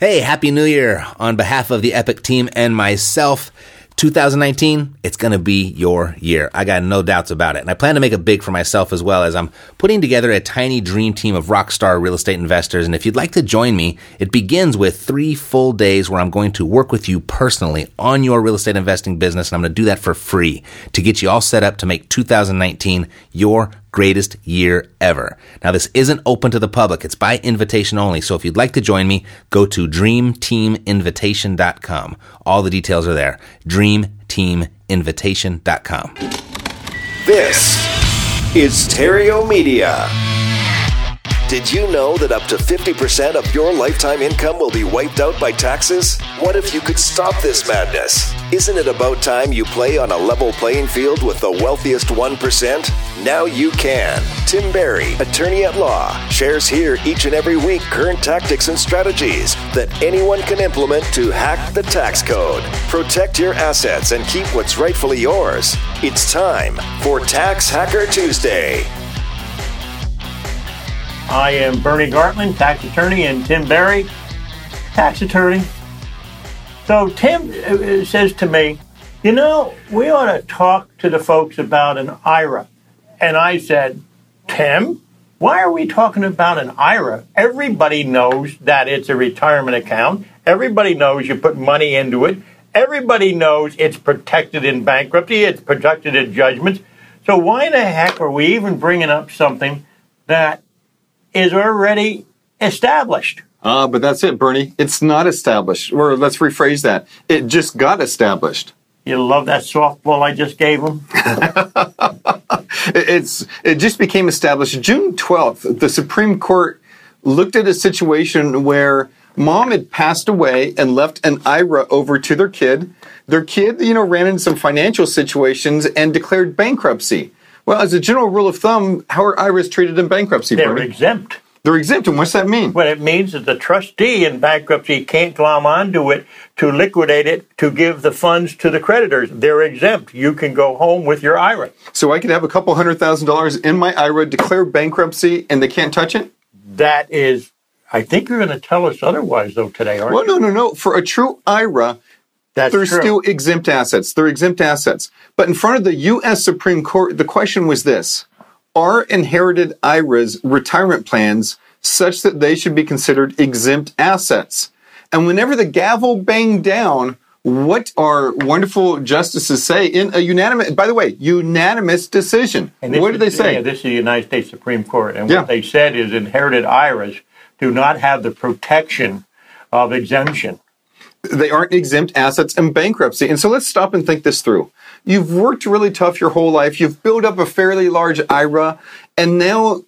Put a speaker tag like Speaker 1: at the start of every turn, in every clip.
Speaker 1: Hey, Happy New Year on behalf of the Epic team and myself. 2019, it's going to be your year. I got no doubts about it. And I plan to make it big for myself as well as I'm putting together a tiny dream team of rock star real estate investors. And if you'd like to join me, it begins with three full days where I'm going to work with you personally on your real estate investing business. And I'm going to do that for free to get you all set up to make 2019 your greatest year ever. Now, this isn't open to the public. It's by invitation only. So if you'd like to join me, go to dreamteaminvitation.com. All the details are there. dreamteaminvitation.com.
Speaker 2: This is Theriault Media. Did you know that up to 50% of your lifetime income will be wiped out by taxes? What if you could stop this madness? Isn't it about time you play on a level playing field with the wealthiest 1%? Now you can. Tim Barry, attorney at law, shares here each and every week current tactics and strategies that anyone can implement to hack the tax code, protect your assets, and keep what's rightfully yours. It's time for Tax Hacker Tuesday.
Speaker 3: I am Bernie Gartland, tax attorney, and Tim Berry, tax attorney. So Tim uh, says to me, you know, we ought to talk to the folks about an IRA. And I said, Tim, why are we talking about an IRA? Everybody knows that it's a retirement account. Everybody knows you put money into it. Everybody knows it's protected in bankruptcy. It's protected in judgments. So why the heck are we even bringing up something that is already established.
Speaker 4: Ah, uh, but that's it, Bernie. It's not established. Or let's rephrase that. It just got established.
Speaker 3: You love that softball I just gave him?
Speaker 4: it's it just became established June 12th. The Supreme Court looked at a situation where mom had passed away and left an IRA over to their kid. Their kid, you know, ran into some financial situations and declared bankruptcy. Well, as a general rule of thumb, how are IRAs treated in bankruptcy?
Speaker 3: They're Bernie? exempt.
Speaker 4: They're exempt, and what's that mean?
Speaker 3: Well, it means that the trustee in bankruptcy can't glom onto it to liquidate it to give the funds to the creditors. They're exempt. You can go home with your IRA.
Speaker 4: So I could have a couple hundred thousand dollars in my IRA, declare bankruptcy, and they can't touch it?
Speaker 3: That is, I think you're going to tell us otherwise, though, today, aren't
Speaker 4: well,
Speaker 3: you?
Speaker 4: Well, no, no, no. For a true IRA,
Speaker 3: that's
Speaker 4: They're
Speaker 3: true.
Speaker 4: still exempt assets. They're exempt assets. But in front of the U.S. Supreme Court, the question was this Are inherited IRAs retirement plans such that they should be considered exempt assets? And whenever the gavel banged down, what our wonderful justices say in a unanimous, by the way, unanimous decision. What did they say?
Speaker 3: Yeah, this is the United States Supreme Court. And what yeah. they said is inherited IRAs do not have the protection of exemption
Speaker 4: they aren't exempt assets in bankruptcy. And so let's stop and think this through. You've worked really tough your whole life. You've built up a fairly large IRA, and now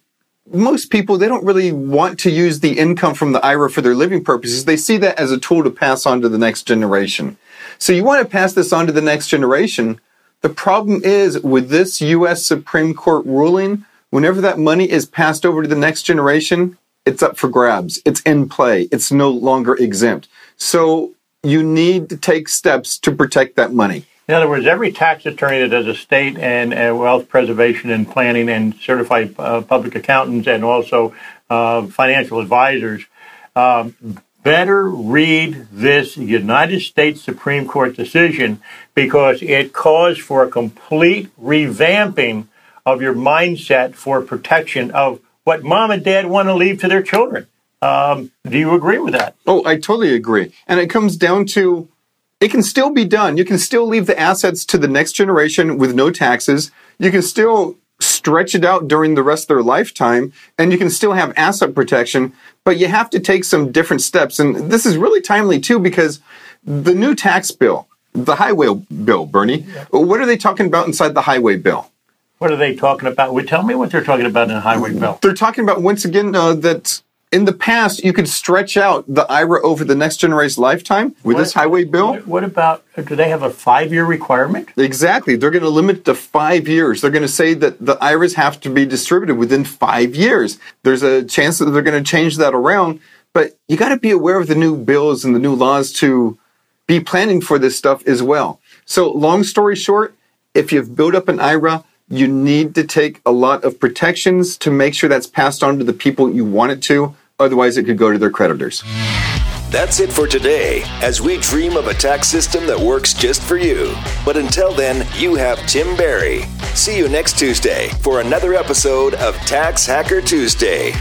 Speaker 4: most people they don't really want to use the income from the IRA for their living purposes. They see that as a tool to pass on to the next generation. So you want to pass this on to the next generation. The problem is with this US Supreme Court ruling, whenever that money is passed over to the next generation, it's up for grabs. It's in play. It's no longer exempt. So you need to take steps to protect that money.
Speaker 3: In other words, every tax attorney that does estate and uh, wealth preservation and planning and certified uh, public accountants and also uh, financial advisors um, better read this United States Supreme Court decision because it calls for a complete revamping of your mindset for protection of what mom and dad want to leave to their children. Um, do you agree with that?
Speaker 4: Oh, I totally agree. And it comes down to it can still be done. You can still leave the assets to the next generation with no taxes. You can still stretch it out during the rest of their lifetime and you can still have asset protection, but you have to take some different steps. And this is really timely too because the new tax bill, the highway bill, Bernie, what are they talking about inside the highway bill?
Speaker 3: What are they talking about? Well, tell me what they're talking about in the highway bill.
Speaker 4: They're talking about once again uh, that in the past, you could stretch out the IRA over the next generation's lifetime with what, this highway bill.
Speaker 3: What about, do they have a five year requirement?
Speaker 4: Exactly. They're going to limit it to five years. They're going to say that the IRAs have to be distributed within five years. There's a chance that they're going to change that around, but you got to be aware of the new bills and the new laws to be planning for this stuff as well. So, long story short, if you've built up an IRA, you need to take a lot of protections to make sure that's passed on to the people you want it to Otherwise, it could go to their creditors.
Speaker 2: That's it for today, as we dream of a tax system that works just for you. But until then, you have Tim Barry. See you next Tuesday for another episode of Tax Hacker Tuesday.